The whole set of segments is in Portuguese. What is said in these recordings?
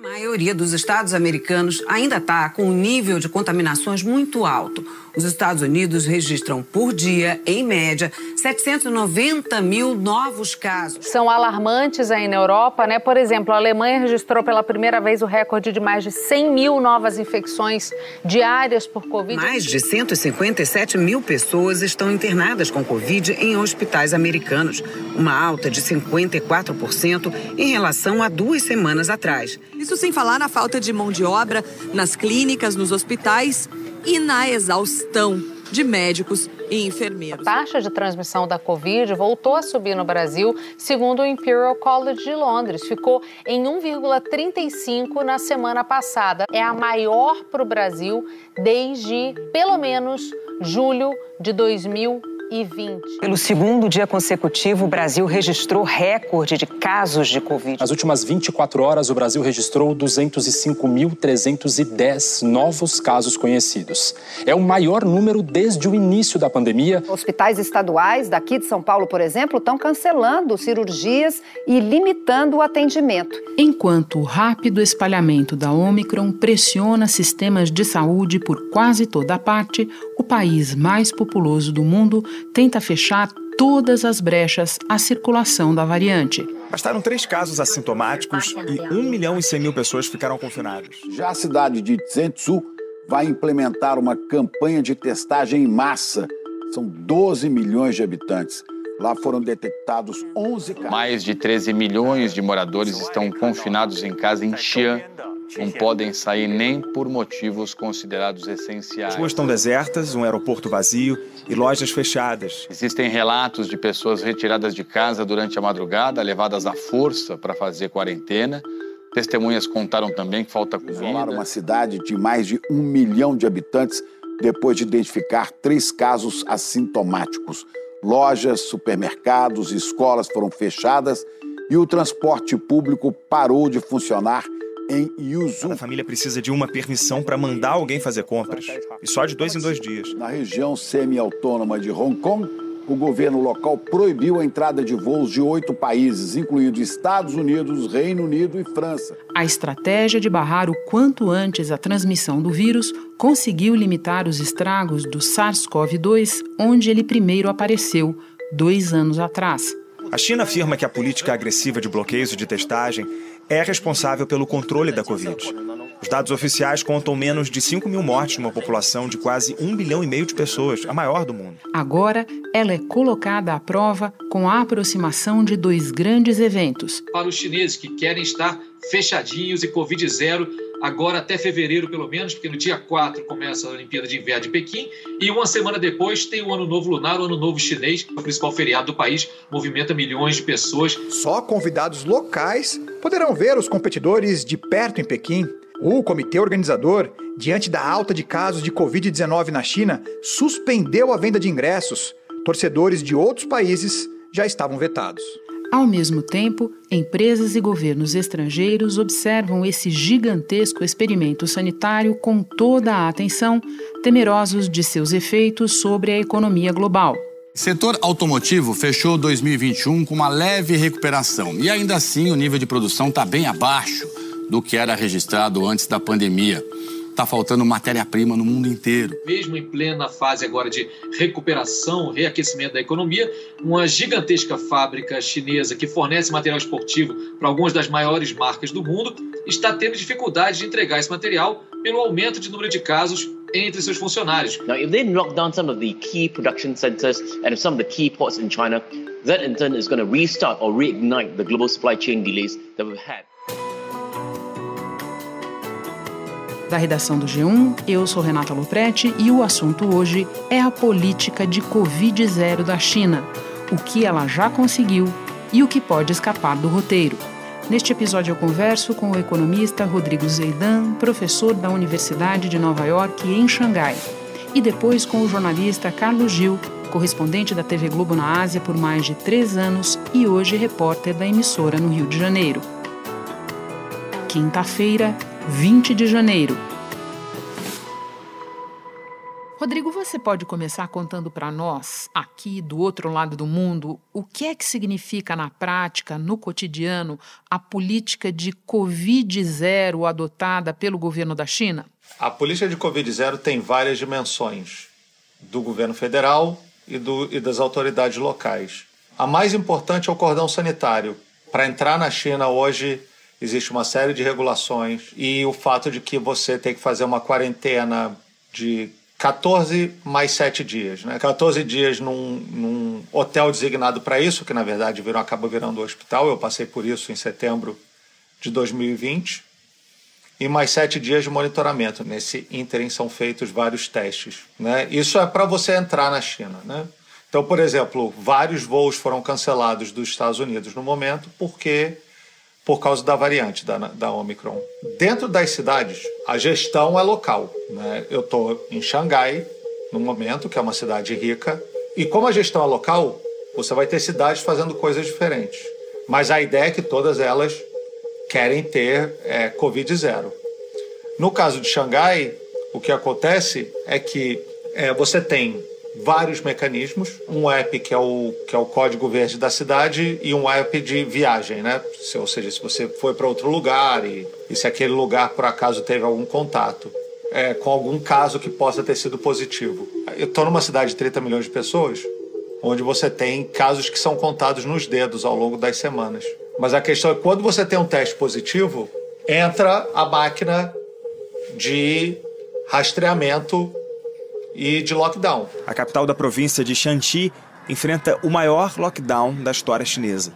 A maioria dos estados americanos ainda está com um nível de contaminações muito alto. Os Estados Unidos registram por dia, em média, 790 mil novos casos. São alarmantes aí na Europa, né? Por exemplo, a Alemanha registrou pela primeira vez o recorde de mais de 100 mil novas infecções diárias por Covid. Mais de 157 mil pessoas estão internadas com Covid em hospitais americanos, uma alta de 54% em relação a duas semanas atrás. Isso sem falar na falta de mão de obra nas clínicas, nos hospitais e na exaustão de médicos e enfermeiros. A taxa de transmissão da Covid voltou a subir no Brasil, segundo o Imperial College de Londres. Ficou em 1,35 na semana passada. É a maior para o Brasil desde, pelo menos, julho de 2000 pelo segundo dia consecutivo, o Brasil registrou recorde de casos de Covid. Nas últimas 24 horas, o Brasil registrou 205.310 novos casos conhecidos. É o maior número desde o início da pandemia. Hospitais estaduais daqui de São Paulo, por exemplo, estão cancelando cirurgias e limitando o atendimento. Enquanto o rápido espalhamento da Omicron pressiona sistemas de saúde por quase toda a parte, o país mais populoso do mundo tenta fechar todas as brechas à circulação da variante. Bastaram três casos assintomáticos e 1 milhão e 100 mil pessoas ficaram confinadas. Já a cidade de Zentsu vai implementar uma campanha de testagem em massa. São 12 milhões de habitantes. Lá foram detectados 11 casos. Mais de 13 milhões de moradores estão confinados em casa em Xi'an, não podem sair nem por motivos considerados essenciais. As ruas estão desertas, um aeroporto vazio e lojas fechadas. Existem relatos de pessoas retiradas de casa durante a madrugada, levadas à força para fazer quarentena. Testemunhas contaram também que falta comida. Isolaram uma cidade de mais de um milhão de habitantes depois de identificar três casos assintomáticos. Lojas, supermercados e escolas foram fechadas e o transporte público parou de funcionar em Yuzu. A família precisa de uma permissão para mandar alguém fazer compras. E só de dois em dois dias. Na região semi-autônoma de Hong Kong, o governo local proibiu a entrada de voos de oito países, incluindo Estados Unidos, Reino Unido e França. A estratégia de barrar o quanto antes a transmissão do vírus conseguiu limitar os estragos do SARS-CoV-2, onde ele primeiro apareceu, dois anos atrás. A China afirma que a política agressiva de bloqueios de testagem é responsável pelo controle da Covid. Os dados oficiais contam menos de 5 mil mortes numa população de quase 1 bilhão e meio de pessoas, a maior do mundo. Agora, ela é colocada à prova com a aproximação de dois grandes eventos. Para os chineses que querem estar fechadinhos e Covid zero, agora até fevereiro pelo menos, porque no dia 4 começa a Olimpíada de Inverno de Pequim e uma semana depois tem o Ano Novo Lunar, o Ano Novo Chinês, o principal feriado do país, movimenta milhões de pessoas. Só convidados locais poderão ver os competidores de perto em Pequim. O comitê organizador, diante da alta de casos de Covid-19 na China, suspendeu a venda de ingressos. Torcedores de outros países já estavam vetados. Ao mesmo tempo, empresas e governos estrangeiros observam esse gigantesco experimento sanitário com toda a atenção, temerosos de seus efeitos sobre a economia global. Setor automotivo fechou 2021 com uma leve recuperação e ainda assim o nível de produção está bem abaixo do que era registrado antes da pandemia. Está faltando matéria-prima no mundo inteiro. Mesmo em plena fase agora de recuperação, reaquecimento da economia, uma gigantesca fábrica chinesa que fornece material esportivo para algumas das maiores marcas do mundo está tendo dificuldade de entregar esse material pelo aumento de número de casos entre seus funcionários. Now, if they lock down some of the key production centers and some of the key ports in China, that in turn is going to restart or reignite the global supply chain delays that we've had. Da redação do G1, eu sou Renata Loprete e o assunto hoje é a política de Covid-0 da China, o que ela já conseguiu e o que pode escapar do roteiro. Neste episódio eu converso com o economista Rodrigo Zeidan, professor da Universidade de Nova York em Xangai, e depois com o jornalista Carlos Gil, correspondente da TV Globo na Ásia por mais de três anos e hoje repórter da emissora no Rio de Janeiro. Quinta-feira, 20 de janeiro. Rodrigo, você pode começar contando para nós, aqui do outro lado do mundo, o que é que significa na prática, no cotidiano, a política de Covid-0 adotada pelo governo da China? A política de Covid-0 tem várias dimensões, do governo federal e, do, e das autoridades locais. A mais importante é o cordão sanitário. Para entrar na China hoje existe uma série de regulações e o fato de que você tem que fazer uma quarentena de 14 mais 7 dias. Né? 14 dias num, num hotel designado para isso, que na verdade virou, acaba virando hospital. Eu passei por isso em setembro de 2020. E mais sete dias de monitoramento. Nesse ínterim são feitos vários testes. Né? Isso é para você entrar na China. Né? Então, por exemplo, vários voos foram cancelados dos Estados Unidos no momento porque por causa da variante da, da Omicron. Dentro das cidades, a gestão é local. Né? Eu estou em Xangai, no momento, que é uma cidade rica, e como a gestão é local, você vai ter cidades fazendo coisas diferentes. Mas a ideia é que todas elas querem ter é, Covid zero. No caso de Xangai, o que acontece é que é, você tem vários mecanismos, um app que é o que é o código verde da cidade e um app de viagem, né? Se, ou seja, se você foi para outro lugar e, e, se aquele lugar por acaso teve algum contato é, com algum caso que possa ter sido positivo. Eu estou numa cidade de 30 milhões de pessoas, onde você tem casos que são contados nos dedos ao longo das semanas. Mas a questão é quando você tem um teste positivo, entra a máquina de rastreamento e de lockdown. A capital da província de Shanxi enfrenta o maior lockdown da história chinesa.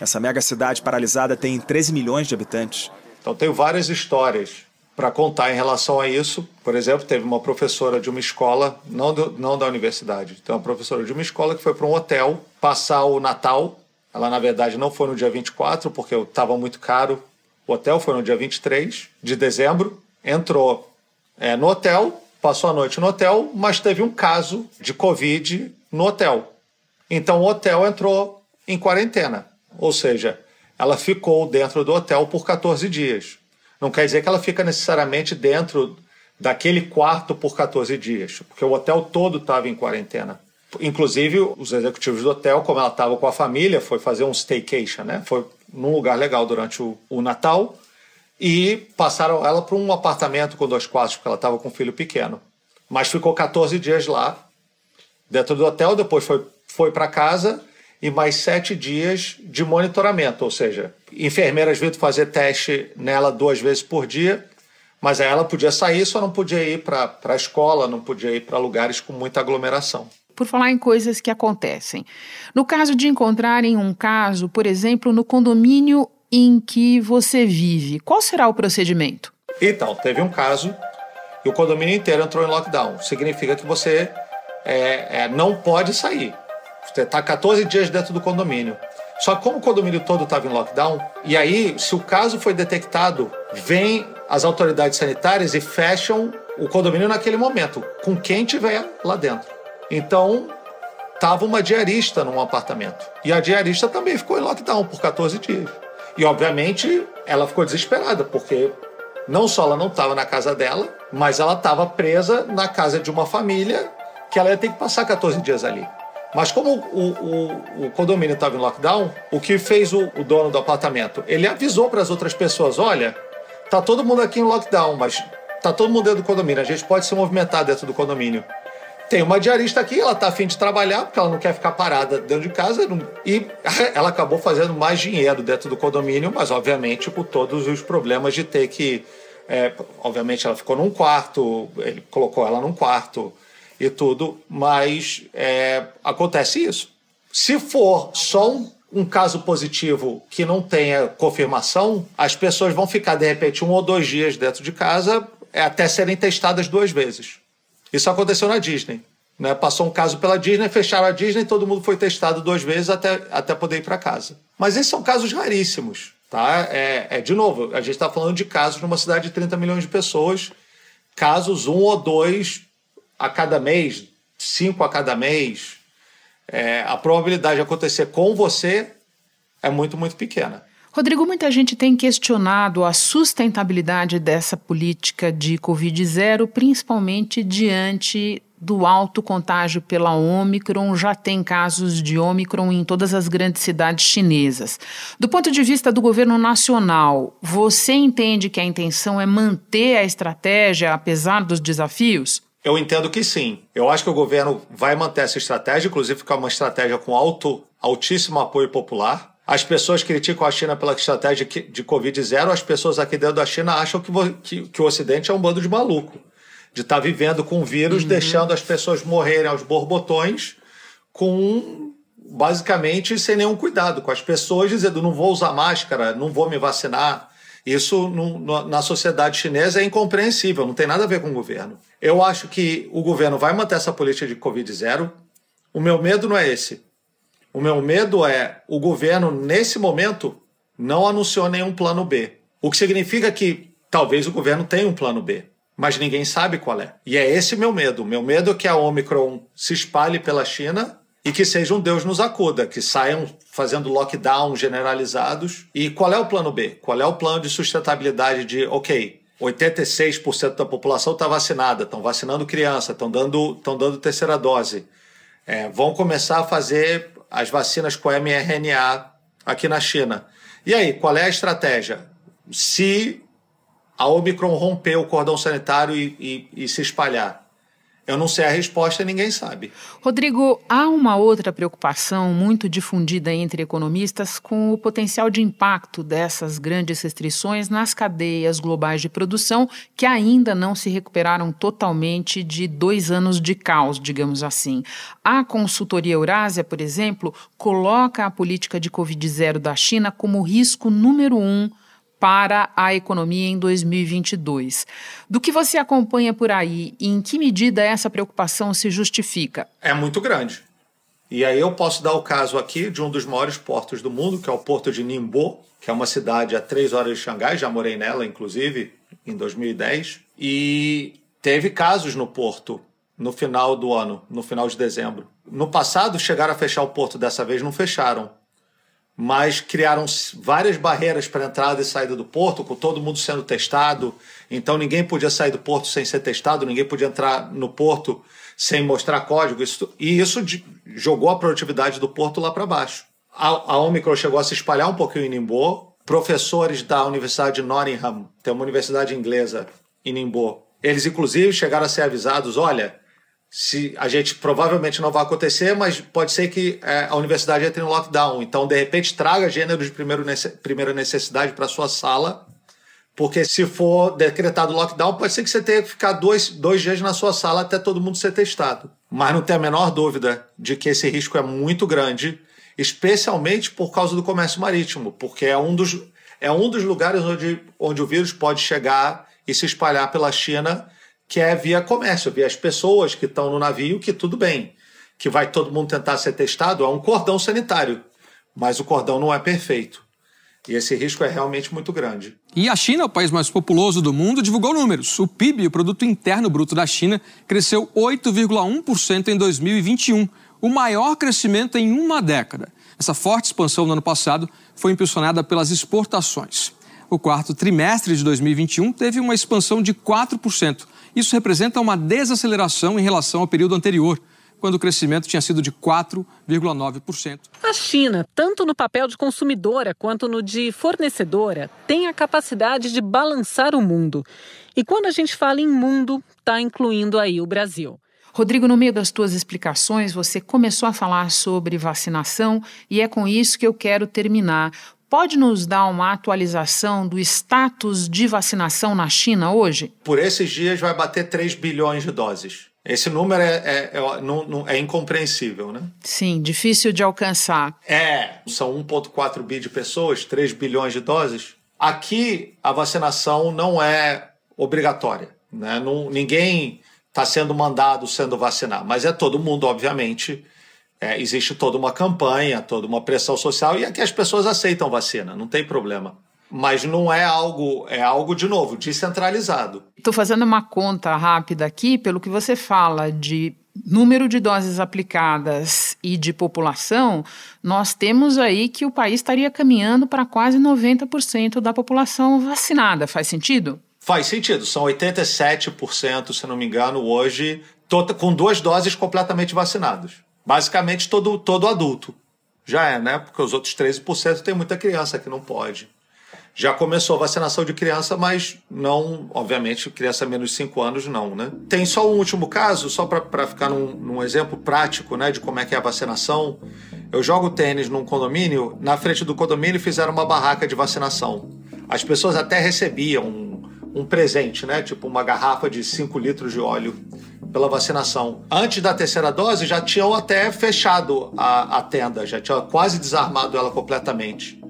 Essa mega cidade paralisada tem 13 milhões de habitantes. Então, tenho várias histórias para contar em relação a isso. Por exemplo, teve uma professora de uma escola, não, do, não da universidade, então, uma professora de uma escola que foi para um hotel passar o Natal. Ela, na verdade, não foi no dia 24, porque estava muito caro. O hotel foi no dia 23 de dezembro. Entrou é, no hotel, passou a noite no hotel, mas teve um caso de Covid no hotel. Então o hotel entrou em quarentena, ou seja, ela ficou dentro do hotel por 14 dias. Não quer dizer que ela fica necessariamente dentro daquele quarto por 14 dias, porque o hotel todo estava em quarentena. Inclusive, os executivos do hotel, como ela estava com a família, foi fazer um staycation, né? Foi num lugar legal durante o, o Natal e passaram ela para um apartamento com dois quartos, porque ela estava com um filho pequeno. Mas ficou 14 dias lá, dentro do hotel, depois foi, foi para casa e mais sete dias de monitoramento, ou seja, enfermeiras vindo fazer teste nela duas vezes por dia, mas aí ela podia sair, só não podia ir para a escola, não podia ir para lugares com muita aglomeração por falar em coisas que acontecem. No caso de encontrarem um caso, por exemplo, no condomínio em que você vive, qual será o procedimento? Então, teve um caso e o condomínio inteiro entrou em lockdown. Significa que você é, é, não pode sair. Você está 14 dias dentro do condomínio. Só que como o condomínio todo estava em lockdown, e aí, se o caso foi detectado, vem as autoridades sanitárias e fecham o condomínio naquele momento, com quem tiver lá dentro. Então, estava uma diarista num apartamento. E a diarista também ficou em lockdown por 14 dias. E, obviamente, ela ficou desesperada, porque não só ela não estava na casa dela, mas ela estava presa na casa de uma família que ela ia ter que passar 14 dias ali. Mas como o, o, o condomínio estava em lockdown, o que fez o, o dono do apartamento? Ele avisou para as outras pessoas: olha, tá todo mundo aqui em lockdown, mas tá todo mundo dentro do condomínio, a gente pode se movimentar dentro do condomínio. Tem uma diarista aqui, ela tá afim de trabalhar, porque ela não quer ficar parada dentro de casa. E ela acabou fazendo mais dinheiro dentro do condomínio, mas obviamente com todos os problemas de ter que. É, obviamente ela ficou num quarto, ele colocou ela num quarto e tudo, mas é, acontece isso. Se for só um, um caso positivo que não tenha confirmação, as pessoas vão ficar de repente um ou dois dias dentro de casa é, até serem testadas duas vezes. Isso aconteceu na Disney. Né? Passou um caso pela Disney, fecharam a Disney, todo mundo foi testado duas vezes até, até poder ir para casa. Mas esses são casos raríssimos. Tá? É, é de novo, a gente está falando de casos numa cidade de 30 milhões de pessoas, casos um ou dois a cada mês, cinco a cada mês. É, a probabilidade de acontecer com você é muito, muito pequena. Rodrigo, muita gente tem questionado a sustentabilidade dessa política de Covid zero, principalmente diante do alto contágio pela Omicron, já tem casos de Omicron em todas as grandes cidades chinesas. Do ponto de vista do governo nacional, você entende que a intenção é manter a estratégia apesar dos desafios? Eu entendo que sim. Eu acho que o governo vai manter essa estratégia, inclusive ficar uma estratégia com alto, altíssimo apoio popular. As pessoas criticam a China pela estratégia de Covid zero, as pessoas aqui dentro da China acham que, que, que o Ocidente é um bando de maluco de estar tá vivendo com o vírus, uhum. deixando as pessoas morrerem aos borbotões, com basicamente sem nenhum cuidado com as pessoas, dizendo não vou usar máscara, não vou me vacinar. Isso no, no, na sociedade chinesa é incompreensível, não tem nada a ver com o governo. Eu acho que o governo vai manter essa política de Covid zero. O meu medo não é esse. O meu medo é o governo, nesse momento, não anunciou nenhum plano B. O que significa que talvez o governo tenha um plano B mas ninguém sabe qual é. E é esse meu medo. Meu medo é que a Omicron se espalhe pela China e que seja um Deus nos acuda, que saiam fazendo lockdown generalizados. E qual é o plano B? Qual é o plano de sustentabilidade de, ok, 86% da população está vacinada, estão vacinando criança, estão dando, dando terceira dose. É, vão começar a fazer as vacinas com mRNA aqui na China. E aí, qual é a estratégia? Se a Omicron romper o cordão sanitário e, e, e se espalhar? Eu não sei a resposta, ninguém sabe. Rodrigo, há uma outra preocupação muito difundida entre economistas com o potencial de impacto dessas grandes restrições nas cadeias globais de produção que ainda não se recuperaram totalmente de dois anos de caos, digamos assim. A consultoria Eurásia, por exemplo, coloca a política de Covid-0 da China como risco número um para a economia em 2022. Do que você acompanha por aí, em que medida essa preocupação se justifica? É muito grande. E aí eu posso dar o caso aqui de um dos maiores portos do mundo, que é o porto de Ningbo, que é uma cidade a três horas de Xangai, já morei nela, inclusive, em 2010. E teve casos no porto no final do ano, no final de dezembro. No passado, chegaram a fechar o porto, dessa vez não fecharam mas criaram várias barreiras para entrada e saída do porto, com todo mundo sendo testado. Então ninguém podia sair do porto sem ser testado, ninguém podia entrar no porto sem mostrar código. Isso, e isso jogou a produtividade do porto lá para baixo. A, a Omicron chegou a se espalhar um pouquinho em Nimbo. Professores da Universidade de Nottingham, tem uma universidade inglesa em Nimbo, eles inclusive chegaram a ser avisados: olha, se a gente provavelmente não vai acontecer, mas pode ser que é, a universidade entre em lockdown. Então, de repente, traga gênero de primeiro, primeira necessidade para sua sala, porque se for decretado lockdown, pode ser que você tenha que ficar dois, dois dias na sua sala até todo mundo ser testado. Mas não tem a menor dúvida de que esse risco é muito grande, especialmente por causa do comércio marítimo, porque é um dos, é um dos lugares onde, onde o vírus pode chegar e se espalhar pela China que é via comércio, via as pessoas que estão no navio, que tudo bem, que vai todo mundo tentar ser testado, é um cordão sanitário, mas o cordão não é perfeito. E esse risco é realmente muito grande. E a China, o país mais populoso do mundo, divulgou números. O PIB, o Produto Interno Bruto da China, cresceu 8,1% em 2021, o maior crescimento em uma década. Essa forte expansão no ano passado foi impulsionada pelas exportações. O quarto trimestre de 2021 teve uma expansão de 4%, isso representa uma desaceleração em relação ao período anterior, quando o crescimento tinha sido de 4,9%. A China, tanto no papel de consumidora quanto no de fornecedora, tem a capacidade de balançar o mundo. E quando a gente fala em mundo, está incluindo aí o Brasil. Rodrigo, no meio das tuas explicações, você começou a falar sobre vacinação e é com isso que eu quero terminar. Pode nos dar uma atualização do status de vacinação na China hoje? Por esses dias vai bater 3 bilhões de doses. Esse número é, é, é, não, não, é incompreensível, né? Sim, difícil de alcançar. É, são 1,4 bi de pessoas, 3 bilhões de doses. Aqui, a vacinação não é obrigatória. Né? Não, ninguém está sendo mandado sendo vacinar, mas é todo mundo, obviamente, é, existe toda uma campanha, toda uma pressão social e aqui as pessoas aceitam vacina, não tem problema. Mas não é algo, é algo de novo, descentralizado. Estou fazendo uma conta rápida aqui, pelo que você fala de número de doses aplicadas e de população, nós temos aí que o país estaria caminhando para quase 90% da população vacinada. Faz sentido? Faz sentido. São 87%, se não me engano, hoje com duas doses completamente vacinados. Basicamente todo, todo adulto. Já é, né? Porque os outros 13% tem muita criança que não pode. Já começou a vacinação de criança, mas não, obviamente, criança menos de 5 anos não, né? Tem só um último caso, só para ficar num, num, exemplo prático, né, de como é que é a vacinação. Eu jogo tênis num condomínio, na frente do condomínio fizeram uma barraca de vacinação. As pessoas até recebiam um, um presente, né, tipo uma garrafa de 5 litros de óleo pela vacinação. Antes da terceira dose, já tinham até fechado a, a tenda, já tinham quase desarmado ela completamente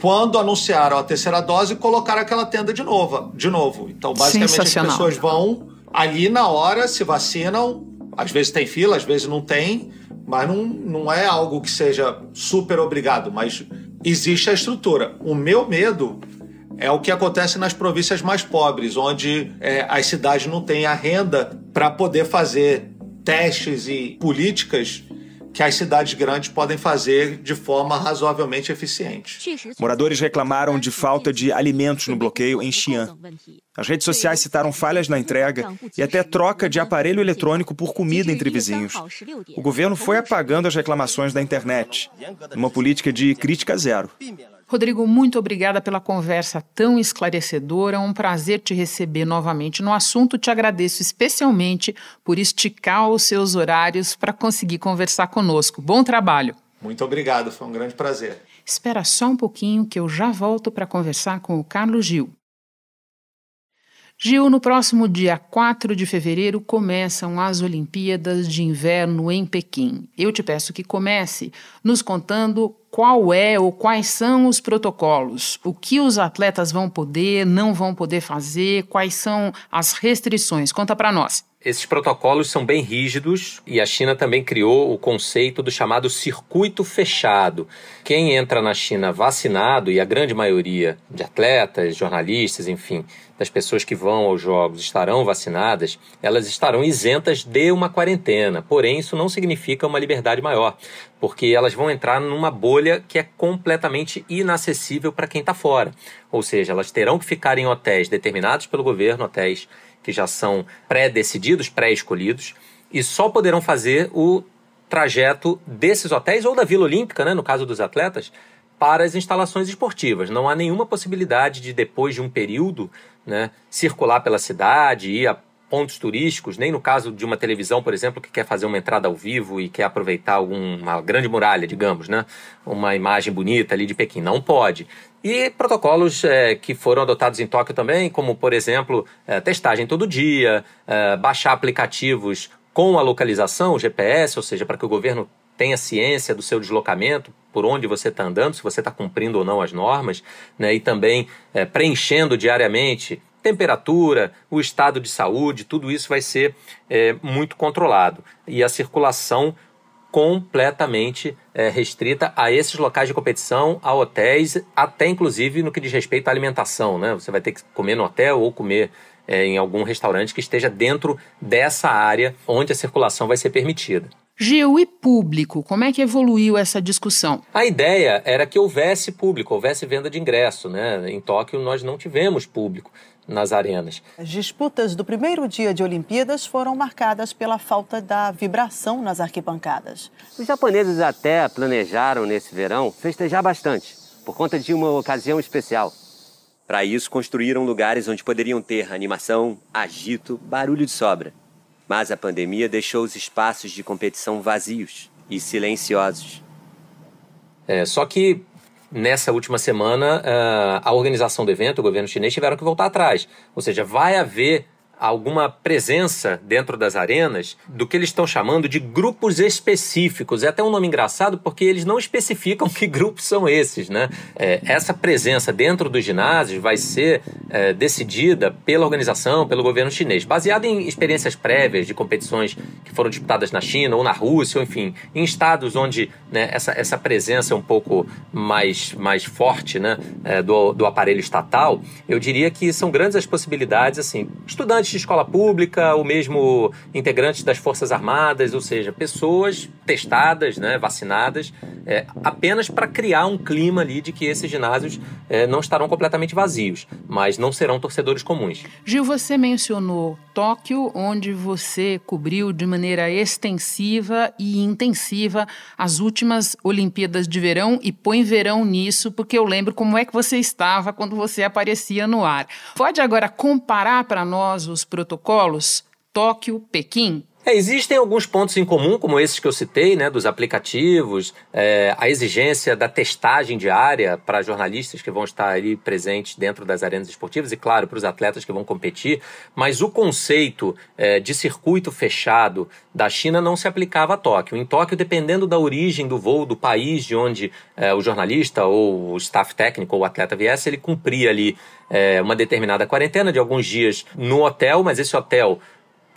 quando anunciaram a terceira dose, colocaram aquela tenda de novo. De novo. Então, basicamente, as pessoas vão ali na hora, se vacinam. Às vezes tem fila, às vezes não tem, mas não, não é algo que seja super obrigado, mas existe a estrutura. O meu medo é o que acontece nas províncias mais pobres, onde é, as cidades não têm a renda para poder fazer testes e políticas que as cidades grandes podem fazer de forma razoavelmente eficiente. Moradores reclamaram de falta de alimentos no bloqueio em Xi'an. As redes sociais citaram falhas na entrega e até troca de aparelho eletrônico por comida entre vizinhos. O governo foi apagando as reclamações da internet, uma política de crítica zero. Rodrigo, muito obrigada pela conversa tão esclarecedora. É um prazer te receber novamente no assunto. Te agradeço especialmente por esticar os seus horários para conseguir conversar conosco. Bom trabalho. Muito obrigado, foi um grande prazer. Espera só um pouquinho que eu já volto para conversar com o Carlos Gil. Gil, no próximo dia 4 de fevereiro começam as Olimpíadas de Inverno em Pequim. Eu te peço que comece nos contando qual é ou quais são os protocolos, o que os atletas vão poder, não vão poder fazer, quais são as restrições. Conta para nós. Esses protocolos são bem rígidos e a China também criou o conceito do chamado circuito fechado. Quem entra na China vacinado, e a grande maioria de atletas, jornalistas, enfim, das pessoas que vão aos jogos estarão vacinadas, elas estarão isentas de uma quarentena. Porém, isso não significa uma liberdade maior, porque elas vão entrar numa bolha que é completamente inacessível para quem está fora. Ou seja, elas terão que ficar em hotéis determinados pelo governo, hotéis que já são pré-decididos, pré-escolhidos, e só poderão fazer o trajeto desses hotéis ou da Vila Olímpica, né, no caso dos atletas, para as instalações esportivas. Não há nenhuma possibilidade de, depois de um período, né, circular pela cidade, ir a pontos turísticos, nem no caso de uma televisão, por exemplo, que quer fazer uma entrada ao vivo e quer aproveitar alguma grande muralha, digamos, né? Uma imagem bonita ali de Pequim. Não pode. E protocolos é, que foram adotados em Tóquio também, como, por exemplo, é, testagem todo dia, é, baixar aplicativos com a localização, GPS, ou seja, para que o governo tenha ciência do seu deslocamento, por onde você está andando, se você está cumprindo ou não as normas, né? e também é, preenchendo diariamente temperatura, o estado de saúde, tudo isso vai ser é, muito controlado. E a circulação completamente é, restrita a esses locais de competição, a hotéis, até inclusive no que diz respeito à alimentação. Né? Você vai ter que comer no hotel ou comer é, em algum restaurante que esteja dentro dessa área onde a circulação vai ser permitida. Gil e público, como é que evoluiu essa discussão? A ideia era que houvesse público, houvesse venda de ingresso. Né? Em Tóquio nós não tivemos público nas arenas. As disputas do primeiro dia de Olimpíadas foram marcadas pela falta da vibração nas arquibancadas. Os japoneses até planejaram nesse verão festejar bastante, por conta de uma ocasião especial. Para isso, construíram lugares onde poderiam ter animação, agito, barulho de sobra. Mas a pandemia deixou os espaços de competição vazios e silenciosos. É, só que nessa última semana, uh, a organização do evento, o governo chinês, tiveram que voltar atrás. Ou seja, vai haver alguma presença dentro das arenas do que eles estão chamando de grupos específicos. É até um nome engraçado porque eles não especificam que grupos são esses, né? É, essa presença dentro dos ginásios vai ser é, decidida pela organização, pelo governo chinês, baseada em experiências prévias de competições que foram disputadas na China ou na Rússia, ou enfim, em estados onde né, essa, essa presença é um pouco mais, mais forte né, é, do, do aparelho estatal. Eu diria que são grandes as possibilidades, assim, estudantes de escola pública, ou mesmo integrantes das Forças Armadas, ou seja, pessoas testadas, né, vacinadas, é, apenas para criar um clima ali de que esses ginásios é, não estarão completamente vazios, mas não serão torcedores comuns. Gil, você mencionou Tóquio, onde você cobriu de maneira extensiva e intensiva as últimas Olimpíadas de Verão e põe verão nisso, porque eu lembro como é que você estava quando você aparecia no ar. Pode agora comparar para nós os protocolos Tóquio, Pequim? É, existem alguns pontos em comum, como esses que eu citei, né, dos aplicativos, é, a exigência da testagem diária para jornalistas que vão estar ali presentes dentro das arenas esportivas e, claro, para os atletas que vão competir, mas o conceito é, de circuito fechado da China não se aplicava a Tóquio. Em Tóquio, dependendo da origem do voo, do país de onde é, o jornalista ou o staff técnico ou o atleta viesse, ele cumpria ali é, uma determinada quarentena de alguns dias no hotel, mas esse hotel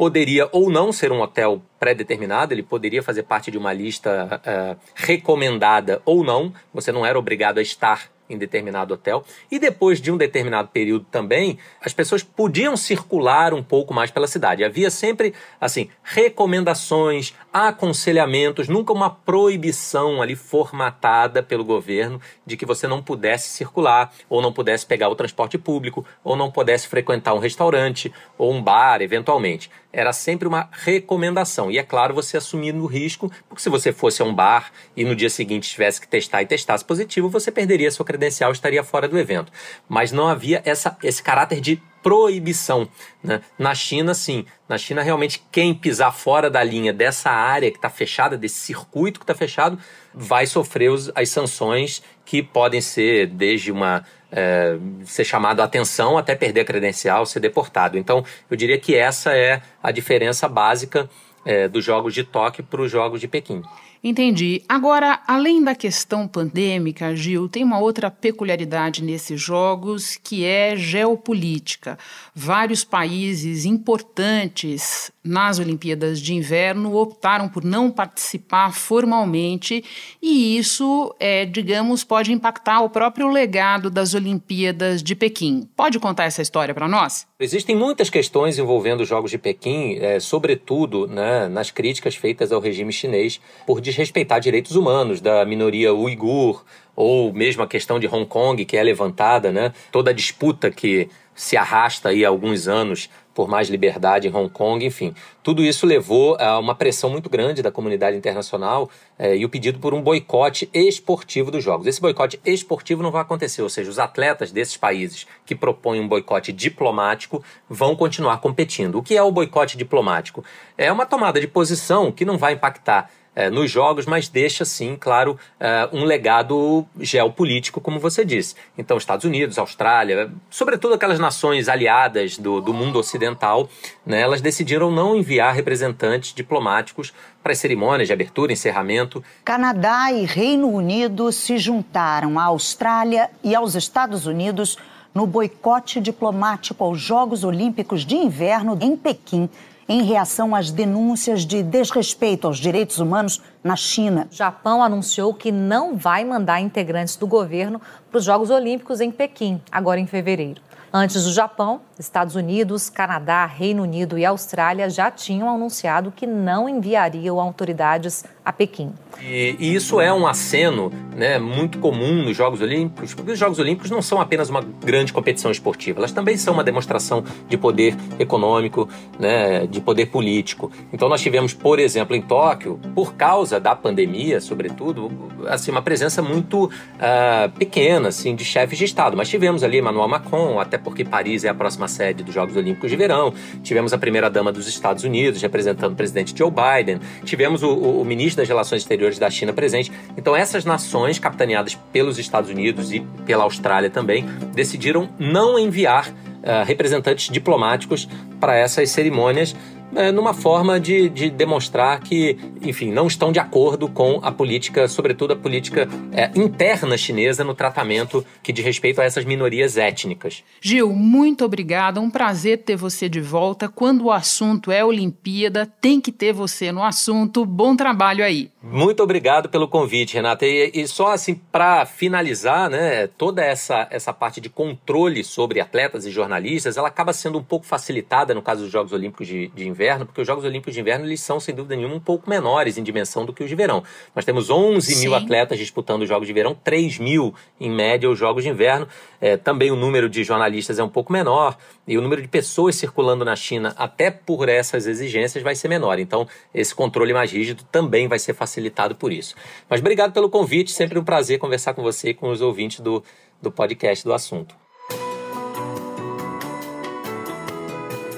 poderia ou não ser um hotel pré-determinado, ele poderia fazer parte de uma lista uh, recomendada ou não, você não era obrigado a estar em determinado hotel. E depois de um determinado período também, as pessoas podiam circular um pouco mais pela cidade. Havia sempre, assim, recomendações, aconselhamentos, nunca uma proibição ali formatada pelo governo de que você não pudesse circular, ou não pudesse pegar o transporte público, ou não pudesse frequentar um restaurante ou um bar, eventualmente. Era sempre uma recomendação. E é claro, você assumindo o risco, porque se você fosse a um bar e no dia seguinte tivesse que testar e testasse positivo, você perderia sua credencial e estaria fora do evento. Mas não havia essa, esse caráter de proibição. Né? Na China, sim. Na China, realmente, quem pisar fora da linha dessa área que está fechada, desse circuito que está fechado, vai sofrer os, as sanções que podem ser desde uma é, ser chamado a atenção até perder a credencial, ser deportado. Então, eu diria que essa é a diferença básica é, dos Jogos de Tóquio para os Jogos de Pequim. Entendi. Agora, além da questão pandêmica, Gil, tem uma outra peculiaridade nesses jogos que é geopolítica. Vários países importantes nas Olimpíadas de Inverno optaram por não participar formalmente e isso, é, digamos, pode impactar o próprio legado das Olimpíadas de Pequim. Pode contar essa história para nós? Existem muitas questões envolvendo os Jogos de Pequim, é, sobretudo né, nas críticas feitas ao regime chinês por desrespeitar direitos humanos da minoria uigur, ou mesmo a questão de Hong Kong, que é levantada, né? toda a disputa que se arrasta aí há alguns anos por mais liberdade em Hong Kong, enfim. Tudo isso levou a uma pressão muito grande da comunidade internacional eh, e o pedido por um boicote esportivo dos Jogos. Esse boicote esportivo não vai acontecer, ou seja, os atletas desses países que propõem um boicote diplomático vão continuar competindo. O que é o boicote diplomático? É uma tomada de posição que não vai impactar é, nos jogos, mas deixa, sim, claro, é, um legado geopolítico, como você disse. Então, Estados Unidos, Austrália, sobretudo aquelas nações aliadas do, do mundo ocidental, né, elas decidiram não enviar representantes diplomáticos para as cerimônias de abertura e encerramento. Canadá e Reino Unido se juntaram à Austrália e aos Estados Unidos no boicote diplomático aos Jogos Olímpicos de Inverno em Pequim em reação às denúncias de desrespeito aos direitos humanos na China. O Japão anunciou que não vai mandar integrantes do governo para os Jogos Olímpicos em Pequim, agora em fevereiro. Antes do Japão, Estados Unidos, Canadá, Reino Unido e Austrália já tinham anunciado que não enviariam autoridades a Pequim. E, e, isso é um aceno né, muito comum nos Jogos Olímpicos, porque os Jogos Olímpicos não são apenas uma grande competição esportiva, elas também são uma demonstração de poder econômico, né, de poder político. Então nós tivemos, por exemplo, em Tóquio, por causa da pandemia, sobretudo, assim, uma presença muito uh, pequena assim, de chefes de Estado, mas tivemos ali Emmanuel Macron, até porque Paris é a próxima sede dos Jogos Olímpicos de Verão. Tivemos a primeira-dama dos Estados Unidos representando o presidente Joe Biden. Tivemos o, o, o, ministro das Relações Exteriores da China presente. Então, essas nações, capitaneadas pelos Estados Unidos e pela Austrália também, decidiram não enviar uh, representantes diplomáticos para essas cerimônias é, numa forma de, de, demonstrar que, enfim, não estão de acordo com a política, sobretudo a política é, interna chinesa no tratamento que diz respeito a essas minorias étnicas. Gil, muito obrigada. Um prazer ter você de volta. Quando o assunto é Olimpíada, tem que ter você no assunto. Bom trabalho aí. Muito obrigado pelo convite, Renata. E, e só assim, para finalizar, né, toda essa, essa parte de controle sobre atletas e jornalistas, ela acaba sendo um pouco facilitada no caso dos Jogos Olímpicos de, de Inverno, porque os Jogos Olímpicos de Inverno eles são, sem dúvida nenhuma, um pouco menores em dimensão do que os de verão. Nós temos 11 Sim. mil atletas disputando os Jogos de Verão, 3 mil, em média, os Jogos de Inverno. É, também o número de jornalistas é um pouco menor e o número de pessoas circulando na China, até por essas exigências, vai ser menor. Então, esse controle mais rígido também vai ser facilitado por isso. Mas obrigado pelo convite, sempre um prazer conversar com você e com os ouvintes do, do podcast do assunto.